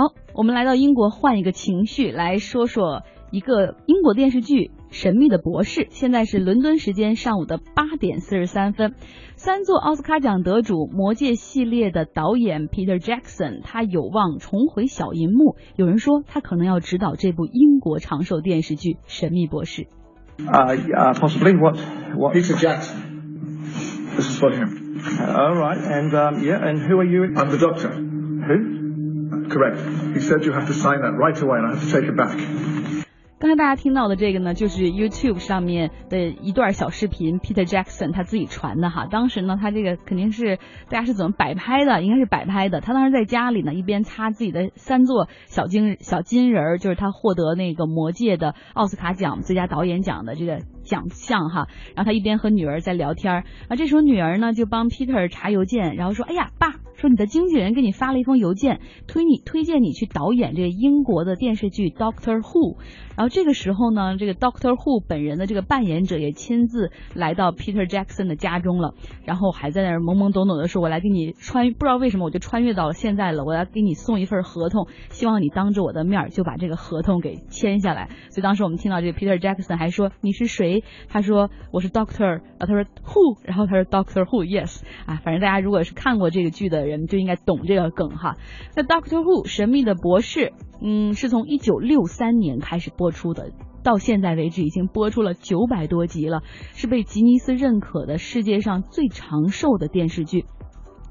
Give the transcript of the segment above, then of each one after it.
好，我们来到英国，换一个情绪来说说一个英国电视剧《神秘的博士》。现在是伦敦时间上午的八点四十三分。三座奥斯卡奖得主《魔戒》系列的导演 Peter Jackson，他有望重回小银幕。有人说他可能要执导这部英国长寿电视剧《神秘博士》。Uh, yeah, possibly. What? What? Peter Jackson. This is for him. All right. And um, yeah. And who are you? I'm the doctor. Who? Correct. He said you have to sign that right away, and I have to take it back. 刚才大家听到的这个呢，就是 YouTube 上面的一段小视频，Peter Jackson 他自己传的哈。当时呢，他这个肯定是大家是怎么摆拍的，应该是摆拍的。他当时在家里呢，一边擦自己的三座小金小金人儿，就是他获得那个魔戒的奥斯卡奖最佳导演奖的这个奖项哈。然后他一边和女儿在聊天儿，啊，这时候女儿呢就帮 Peter 查邮件，然后说：“哎呀，爸。”说你的经纪人给你发了一封邮件，推你推荐你去导演这个英国的电视剧《Doctor Who》。然后这个时候呢，这个 Doctor Who 本人的这个扮演者也亲自来到 Peter Jackson 的家中了，然后还在那儿懵懵懂懂的说：“我来给你穿，不知道为什么我就穿越到了现在了，我要给你送一份合同，希望你当着我的面就把这个合同给签下来。”所以当时我们听到这个 Peter Jackson 还说：“你是谁？”他说：“我是 Doctor。”啊，他说 Who，然后他说 Doctor Who，Yes。啊，反正大家如果是看过这个剧的。人就应该懂这个梗哈。那 Doctor Who 神秘的博士，嗯，是从一九六三年开始播出的，到现在为止已经播出了九百多集了，是被吉尼斯认可的世界上最长寿的电视剧。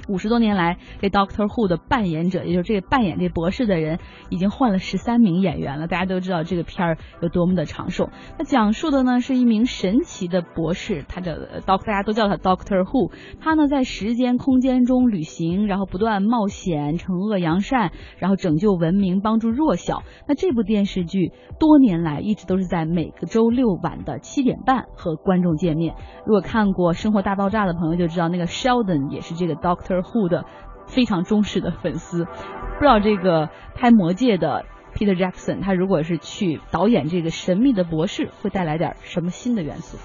五十多年来，这 Doctor Who 的扮演者，也就是这个扮演这博士的人，已经换了十三名演员了。大家都知道这个片儿有多么的长寿。那讲述的呢是一名神奇的博士，他的 Doctor 大家都叫他 Doctor Who。他呢在时间空间中旅行，然后不断冒险，惩恶扬善，然后拯救文明，帮助弱小。那这部电视剧多年来一直都是在每个周六晚的七点半和观众见面。如果看过《生活大爆炸》的朋友就知道，那个 Sheldon 也是这个 Doctor。护的非常忠实的粉丝，不知道这个拍《魔戒》的 Peter Jackson，他如果是去导演这个神秘的博士，会带来点什么新的元素？